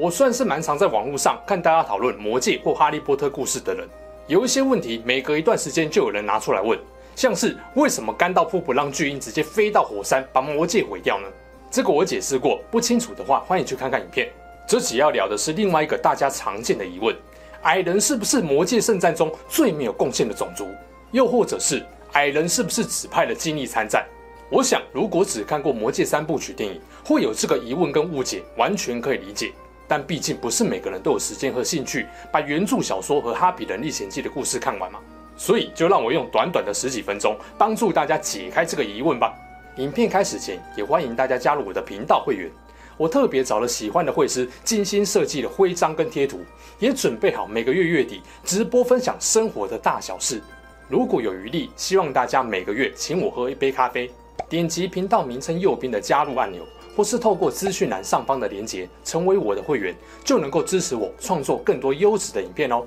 我算是蛮常在网络上看大家讨论魔戒或哈利波特故事的人，有一些问题每隔一段时间就有人拿出来问，像是为什么甘道夫不让巨鹰直接飞到火山把魔戒毁掉呢？这个我解释过，不清楚的话欢迎去看看影片。这集要聊的是另外一个大家常见的疑问：矮人是不是魔界圣战中最没有贡献的种族？又或者是矮人是不是只派了精力参战？我想，如果只看过《魔戒》三部曲电影，会有这个疑问跟误解，完全可以理解。但毕竟不是每个人都有时间和兴趣把原著小说和《哈比人历险记》的故事看完嘛，所以就让我用短短的十几分钟帮助大家解开这个疑问吧。影片开始前，也欢迎大家加入我的频道会员。我特别找了喜欢的绘师，精心设计了徽章跟贴图，也准备好每个月月底直播分享生活的大小事。如果有余力，希望大家每个月请我喝一杯咖啡。点击频道名称右边的加入按钮，或是透过资讯栏上方的连接成为我的会员，就能够支持我创作更多优质的影片哦。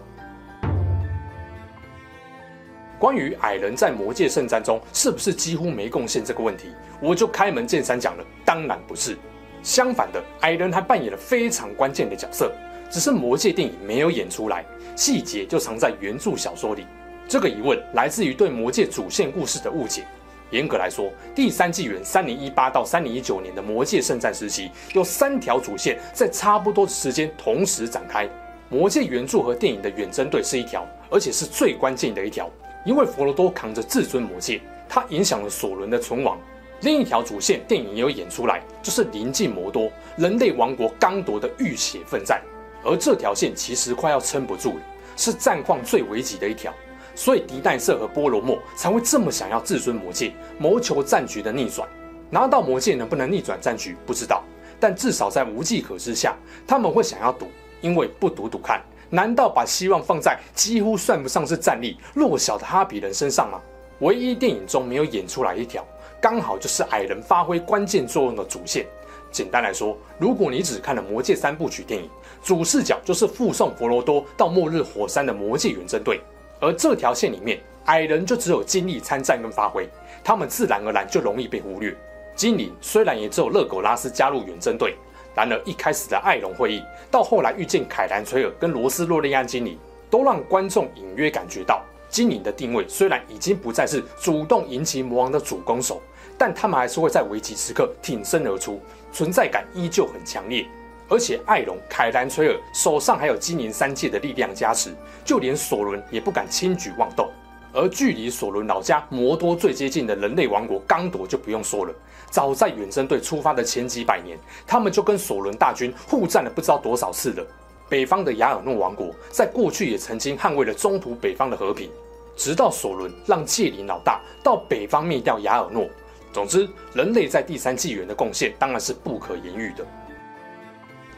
关于矮人在魔界圣战中是不是几乎没贡献这个问题，我就开门见山讲了，当然不是。相反的，矮人还扮演了非常关键的角色，只是魔界电影没有演出来，细节就藏在原著小说里。这个疑问来自于对魔界主线故事的误解。严格来说，第三纪元三零一八到三零一九年的魔戒圣战时期，有三条主线在差不多的时间同时展开。魔戒原著和电影的远征队是一条，而且是最关键的一条，因为佛罗多扛着至尊魔戒，它影响了索伦的存亡。另一条主线电影也有演出来，就是临近魔多，人类王国刚夺的浴血奋战，而这条线其实快要撑不住了，是战况最危急的一条。所以，狄奈瑟和波罗莫才会这么想要至尊魔戒，谋求战局的逆转。拿到魔戒能不能逆转战局，不知道。但至少在无计可施下，他们会想要赌，因为不赌赌看，难道把希望放在几乎算不上是战力弱小的哈比人身上吗？唯一电影中没有演出来一条，刚好就是矮人发挥关键作用的主线。简单来说，如果你只看了魔戒三部曲电影，主视角就是护送佛罗多到末日火山的魔戒远征队。而这条线里面，矮人就只有精力参战跟发挥，他们自然而然就容易被忽略。精灵虽然也只有勒狗拉斯加入远征队，然而一开始的艾隆会议，到后来遇见凯兰崔尔跟罗斯洛利安精灵，都让观众隐约感觉到，精灵的定位虽然已经不再是主动迎击魔王的主攻手，但他们还是会在危急时刻挺身而出，存在感依旧很强烈。而且艾隆、凯兰崔尔手上还有精灵三界的力量加持，就连索伦也不敢轻举妄动。而距离索伦老家摩多最接近的人类王国刚铎就不用说了，早在远征队出发的前几百年，他们就跟索伦大军互战了不知道多少次了。北方的雅尔诺王国在过去也曾经捍卫了中土北方的和平，直到索伦让戒灵老大到北方灭掉雅尔诺。总之，人类在第三纪元的贡献当然是不可言喻的。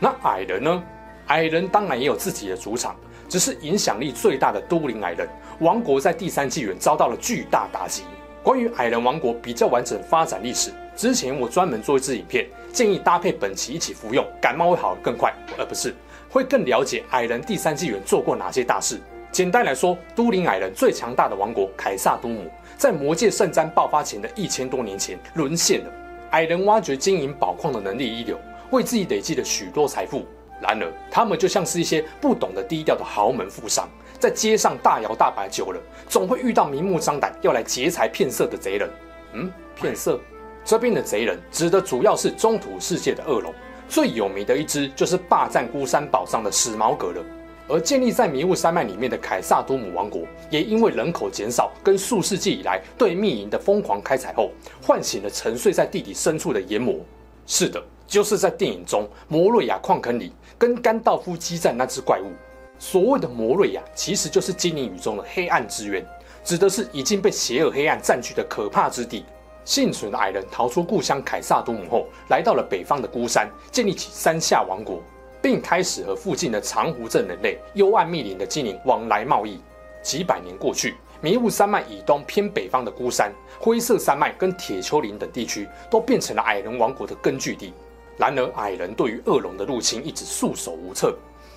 那矮人呢？矮人当然也有自己的主场，只是影响力最大的都灵矮人王国在第三纪元遭到了巨大打击。关于矮人王国比较完整发展历史，之前我专门做一支影片，建议搭配本期一起服用，感冒会好得更快，而不是会更了解矮人第三纪元做过哪些大事。简单来说，都灵矮人最强大的王国凯撒都姆，在魔戒圣战爆发前的一千多年前沦陷了。矮人挖掘金银宝矿的能力一流。为自己累积了许多财富，然而他们就像是一些不懂得低调的豪门富商，在街上大摇大摆久了，总会遇到明目张胆要来劫财骗色的贼人。嗯，骗色？这边的贼人指的主要是中土世界的恶龙，最有名的一只就是霸占孤山宝藏的史矛革了。而建立在迷雾山脉里面的凯撒都姆王国，也因为人口减少跟数世纪以来对秘银的疯狂开采后，唤醒了沉睡在地底深处的炎魔。是的。就是在电影中，摩瑞亚矿坑里跟甘道夫激战那只怪物。所谓的摩瑞亚，其实就是精灵语中的黑暗之渊，指的是已经被邪恶黑暗占据的可怕之地。幸存的矮人逃出故乡凯萨都姆后，来到了北方的孤山，建立起山下王国。并开始和附近的长湖镇人类、幽暗密林的精灵往来贸易。几百年过去，迷雾山脉以东偏北方的孤山、灰色山脉跟铁丘陵等地区都变成了矮人王国的根据地。然而，矮人对于恶龙的入侵一直束手无策。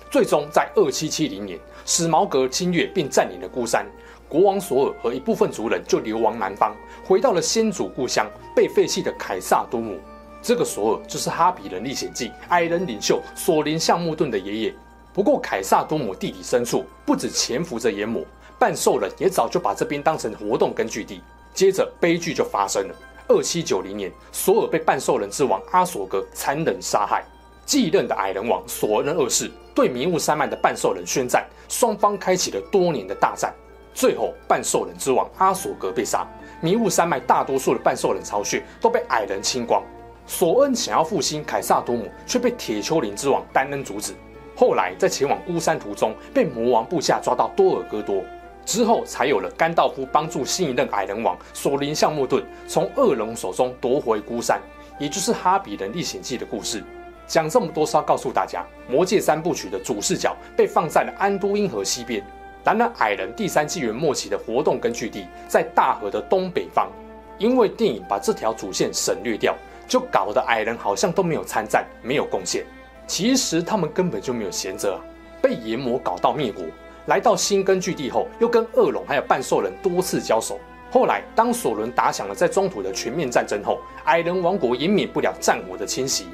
最终，在二七七零年，史矛革侵略并占领了孤山，国王索尔和一部分族人就流亡南方，回到了先祖故乡被废弃的凯撒都姆。这个索尔就是《哈比人历险记》矮人领袖索林橡木盾的爷爷。不过，凯撒都姆地底深处不止潜伏着炎魔，半兽人也早就把这边当成活动根据地。接着，悲剧就发生了。二七九零年，索尔被半兽人之王阿索格残忍杀害。继任的矮人王索恩二世对迷雾山脉的半兽人宣战，双方开启了多年的大战。最后，半兽人之王阿索格被杀，迷雾山脉大多数的半兽人巢穴都被矮人清光。索恩想要复兴凯撒都姆，却被铁丘陵之王丹恩阻止。后来，在前往孤山途中，被魔王部下抓到多尔戈多。之后，才有了甘道夫帮助新一任矮人王索林橡木盾从恶龙手中夺回孤山，也就是《哈比人历险记》的故事。讲这么多是要告诉大家，《魔戒三部曲》的主视角被放在了安都因河西边。然而，矮人第三纪元末期的活动根据地在大河的东北方。因为电影把这条主线省略掉，就搞得矮人好像都没有参战，没有贡献。其实他们根本就没有闲着，被炎魔搞到灭国，来到新根据地后，又跟恶龙还有半兽人多次交手。后来，当索伦打响了在中土的全面战争后，矮人王国也免不了战火的侵袭。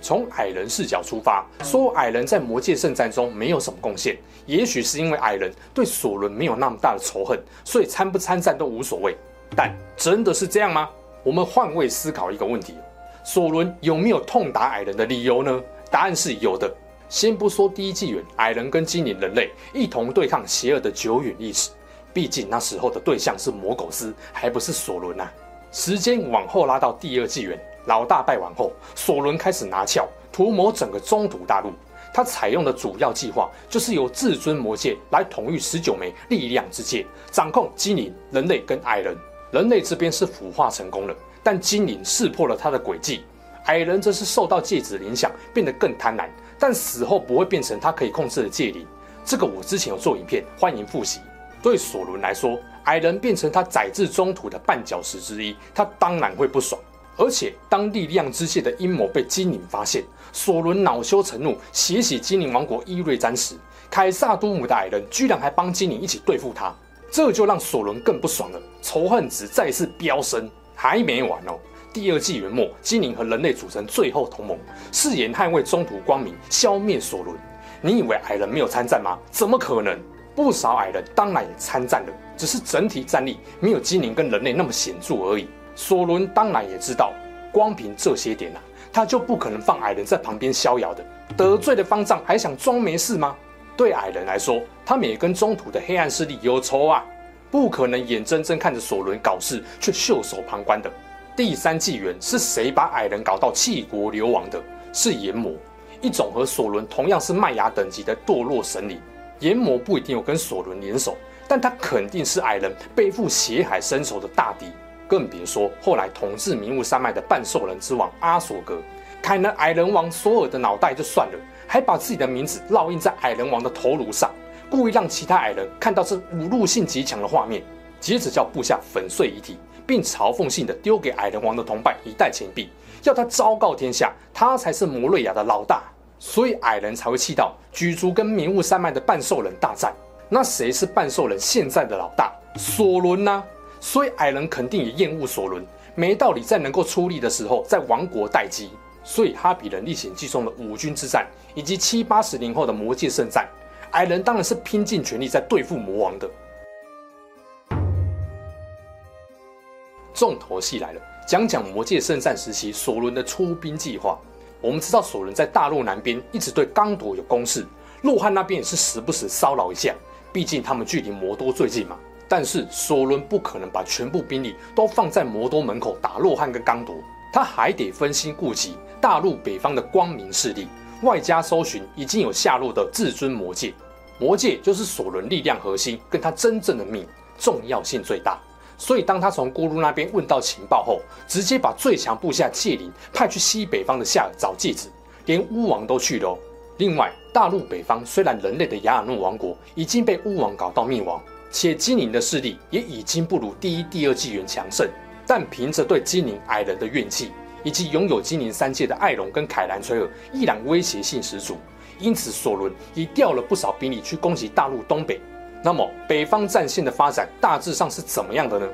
从矮人视角出发，说矮人在魔界圣战中没有什么贡献，也许是因为矮人对索伦没有那么大的仇恨，所以参不参战都无所谓。但真的是这样吗？我们换位思考一个问题：索伦有没有痛打矮人的理由呢？答案是有的。先不说第一纪元矮人跟精灵人类一同对抗邪恶的久远历史，毕竟那时候的对象是魔苟斯，还不是索伦啊。时间往后拉到第二纪元。老大败亡后，索伦开始拿翘，图谋整个中土大陆。他采用的主要计划就是由至尊魔戒来统御十九枚力量之戒，掌控精灵、人类跟矮人。人类这边是腐化成功了，但精灵识破了他的诡计。矮人则是受到戒指影响，变得更贪婪，但死后不会变成他可以控制的戒灵。这个我之前有做影片，欢迎复习。对索伦来说，矮人变成他宰制中土的绊脚石之一，他当然会不爽。而且，当力量之戒的阴谋被精灵发现，索伦恼羞成怒，血洗精灵王国伊瑞詹时，凯撒都姆的矮人居然还帮精灵一起对付他，这就让索伦更不爽了，仇恨值再次飙升。还没完哦！第二纪元末，精灵和人类组成最后同盟，誓言捍卫中土光明，消灭索伦。你以为矮人没有参战吗？怎么可能？不少矮人当然也参战了，只是整体战力没有精灵跟人类那么显著而已。索伦当然也知道，光凭这些点啊，他就不可能放矮人在旁边逍遥的。得罪了方丈，还想装没事吗？对矮人来说，他们也跟中土的黑暗势力有仇啊，不可能眼睁睁看着索伦搞事却袖手旁观的。第三纪元是谁把矮人搞到弃国流亡的？是炎魔，一种和索伦同样是麦雅等级的堕落神灵。炎魔不一定有跟索伦联手，但他肯定是矮人背负血海深仇的大敌。更别说后来统治迷雾山脉的半兽人之王阿索格，砍了矮人王索尔的脑袋就算了，还把自己的名字烙印在矮人王的头颅上，故意让其他矮人看到这侮辱性极强的画面。接着叫部下粉碎遗体，并嘲讽性的丢给矮人王的同伴一袋钱币，要他昭告天下，他才是摩瑞亚的老大。所以矮人才会气到举足跟迷雾山脉的半兽人大战。那谁是半兽人现在的老大？索伦呢、所以矮人肯定也厌恶索伦，没道理在能够出力的时候在亡国待机。所以哈比人历险记中的五军之战，以及七八十年后的魔界圣战，矮人当然是拼尽全力在对付魔王的。重头戏来了，讲讲魔界圣战时期索伦的出兵计划。我们知道索伦在大陆南边一直对刚铎有攻势，洛汗那边也是时不时骚扰一下，毕竟他们距离魔多最近嘛。但是索伦不可能把全部兵力都放在魔多门口打洛汗跟刚铎，他还得分心顾及大陆北方的光明势力，外加搜寻已经有下落的至尊魔戒。魔戒就是索伦力量核心跟他真正的命，重要性最大。所以当他从咕噜那边问到情报后，直接把最强部下戒灵派去西北方的夏尔找戒指，连巫王都去了哦。另外，大陆北方虽然人类的雅尔诺王国已经被巫王搞到灭亡，且精灵的势力也已经不如第一、第二纪元强盛，但凭着对精灵矮人的怨气，以及拥有精灵三界的艾隆跟凯兰崔尔依然威胁性十足，因此索伦已调了不少兵力去攻击大陆东北。那么，北方战线的发展大致上是怎么样的呢？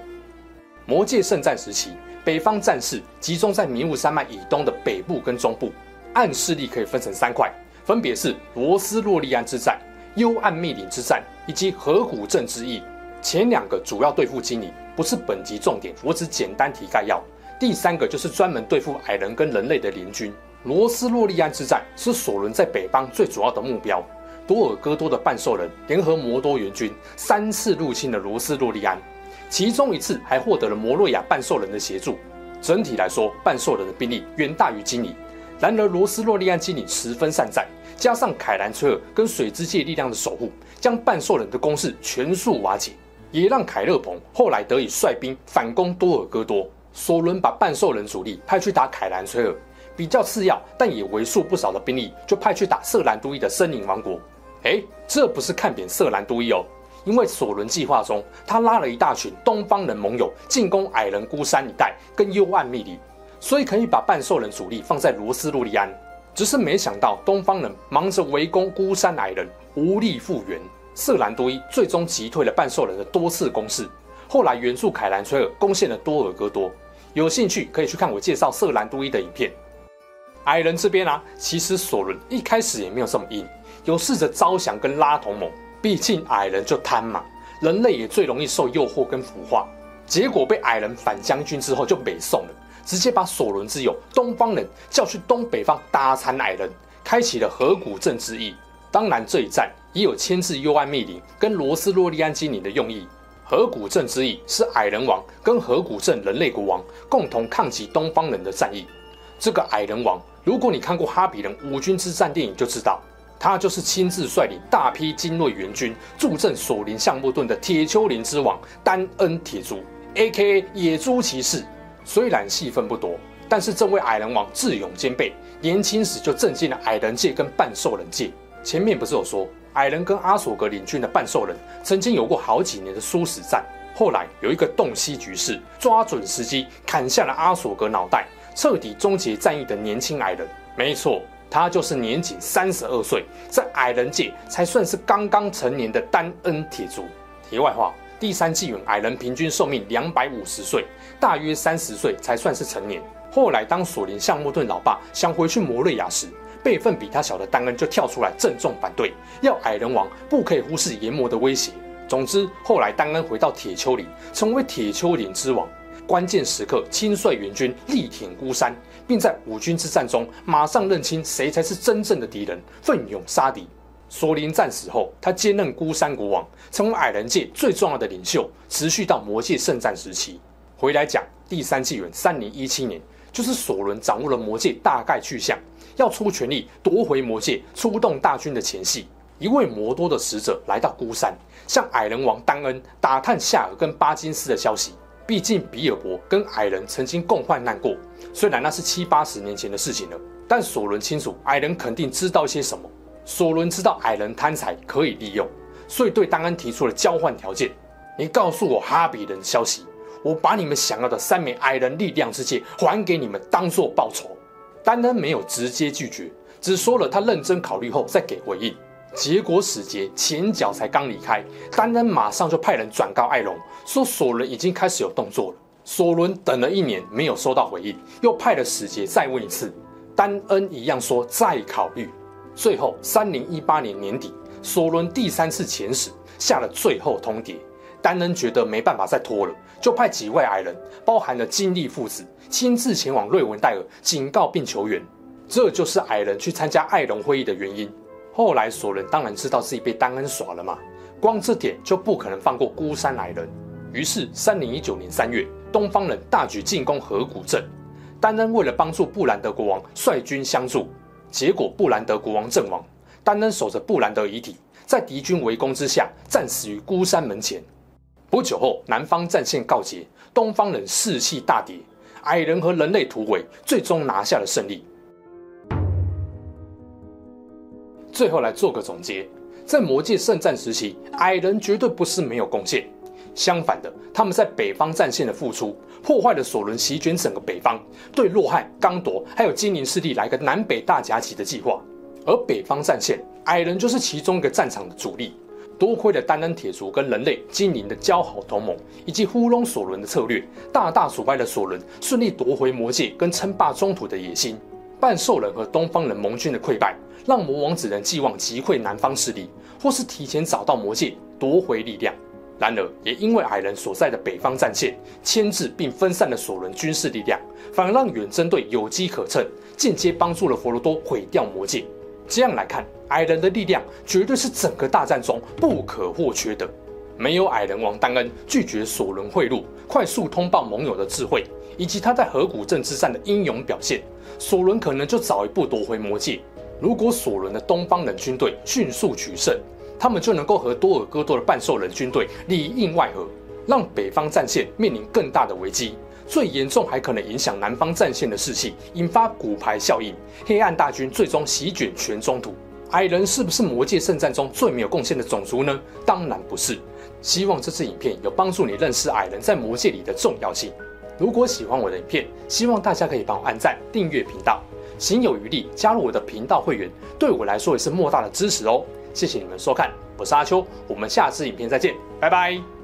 魔界圣战时期，北方战事集中在迷雾山脉以东的北部跟中部，暗势力可以分成三块。分别是罗斯洛利安之战、幽暗密林之战以及河谷镇之役。前两个主要对付精灵，不是本集重点，我只简单提概要。第三个就是专门对付矮人跟人类的联军。罗斯洛利安之战是索伦在北方最主要的目标。多尔戈多的半兽人联合摩多援军三次入侵了罗斯洛利安，其中一次还获得了摩洛亚半兽人的协助。整体来说，半兽人的兵力远大于精灵。然而，罗斯洛利安精灵十分善战。加上凯兰崔尔跟水之界力量的守护，将半兽人的攻势全数瓦解，也让凯勒鹏后来得以率兵反攻多尔戈多。索伦把半兽人主力派去打凯兰崔尔，比较次要但也为数不少的兵力就派去打瑟兰都伊的森林王国。哎，这不是看扁瑟兰都伊哦，因为索伦计划中他拉了一大群东方人盟友进攻矮人孤山一带跟幽暗密林，所以可以把半兽人主力放在罗斯洛利安。只是没想到，东方人忙着围攻孤山矮人，无力复原。瑟兰都伊最终击退了半兽人的多次攻势，后来援助凯兰崔尔攻陷了多尔戈多。有兴趣可以去看我介绍瑟兰都伊的影片。矮人这边啊，其实索伦一开始也没有这么硬，有试着招降跟拉同盟。毕竟矮人就贪嘛，人类也最容易受诱惑跟腐化。结果被矮人反将军之后就北宋了。直接把索伦之友东方人叫去东北方打残矮人，开启了河谷镇之役。当然，这一战也有牵制幽暗密林跟罗斯洛利安精灵的用意。河谷镇之役是矮人王跟河谷镇人类国王共同抗击东方人的战役。这个矮人王，如果你看过哈比人五军之战电影，就知道他就是亲自率领大批精锐援军助阵索林橡木盾的铁丘陵之王丹恩铁足 （A.K.A. 野猪骑士）。虽然戏份不多，但是这位矮人王智勇兼备，年轻时就震惊了矮人界跟半兽人界。前面不是有说，矮人跟阿索格领军的半兽人曾经有过好几年的殊死战，后来有一个洞悉局势，抓准时机砍下了阿索格脑袋，彻底终结战役的年轻矮人。没错，他就是年仅三十二岁，在矮人界才算是刚刚成年的丹恩铁足。题外话。第三纪元矮人平均寿命两百五十岁，大约三十岁才算是成年。后来当索林橡木盾老爸想回去摩瑞亚时，辈分比他小的丹恩就跳出来郑重反对，要矮人王不可以忽视炎魔的威胁。总之，后来丹恩回到铁丘陵，成为铁丘陵之王，关键时刻亲率援军力挺孤山，并在五军之战中马上认清谁才是真正的敌人，奋勇杀敌。索林战死后，他兼任孤山国王，成为矮人界最重要的领袖，持续到魔界圣战时期。回来讲第三纪元三零一七年，就是索伦掌握了魔界大概去向，要出全力夺回魔界，出动大军的前夕，一位魔多的使者来到孤山，向矮人王丹恩打探夏尔跟巴金斯的消息。毕竟比尔博跟矮人曾经共患难过，虽然那是七八十年前的事情了，但索伦清楚矮人肯定知道些什么。索伦知道矮人贪财可以利用，所以对丹恩提出了交换条件：你告诉我哈比人的消息，我把你们想要的三枚矮人力量之戒还给你们，当做报酬。丹恩没有直接拒绝，只说了他认真考虑后再给回应。结果使节前脚才刚离开，丹恩马上就派人转告艾隆，说索伦已经开始有动作了。索伦等了一年没有收到回应，又派了使节再问一次，丹恩一样说再考虑。最后，三零一八年年底，索伦第三次遣使下了最后通牒。丹恩觉得没办法再拖了，就派几位矮人，包含了金利父子，亲自前往瑞文戴尔警告并求援。这就是矮人去参加艾隆会议的原因。后来，索伦当然知道自己被丹恩耍了嘛，光这点就不可能放过孤山矮人。于是，三零一九年三月，东方人大举进攻河谷镇。丹恩为了帮助布兰德国王，率军相助。结果布兰德国王阵亡，丹恩守着布兰德遗体，在敌军围攻之下战死于孤山门前。不久后，南方战线告捷，东方人士气大跌，矮人和人类突围，最终拿下了胜利。最后来做个总结，在魔界圣战时期，矮人绝对不是没有贡献。相反的，他们在北方战线的付出，破坏了索伦席卷整个北方，对洛汗、刚铎还有精灵势力来个南北大夹击的计划。而北方战线，矮人就是其中一个战场的主力。多亏了丹恩铁族跟人类、精灵的交好同盟，以及糊弄索伦的策略，大大阻碍了索伦顺利夺回魔界跟称霸中土的野心。半兽人和东方人盟军的溃败，让魔王只能寄望击溃南方势力，或是提前找到魔界夺回力量。然而，也因为矮人所在的北方战线牵制并分散了索伦军事力量，反而让远征队有机可乘，间接帮助了佛罗多毁掉魔界。这样来看，矮人的力量绝对是整个大战中不可或缺的。没有矮人王丹恩拒绝索伦贿赂、快速通报盟友的智慧，以及他在河谷镇之战的英勇表现，索伦可能就早一步夺回魔界。如果索伦的东方人军队迅速取胜，他们就能够和多尔戈多的半兽人军队里应外合，让北方战线面临更大的危机。最严重还可能影响南方战线的士气，引发骨牌效应，黑暗大军最终席卷全中土。矮人是不是魔界圣战中最没有贡献的种族呢？当然不是。希望这次影片有帮助你认识矮人在魔界里的重要性。如果喜欢我的影片，希望大家可以帮我按赞、订阅频道，行有余力加入我的频道会员，对我来说也是莫大的支持哦。谢谢你们收看，我是阿秋，我们下次影片再见，拜拜。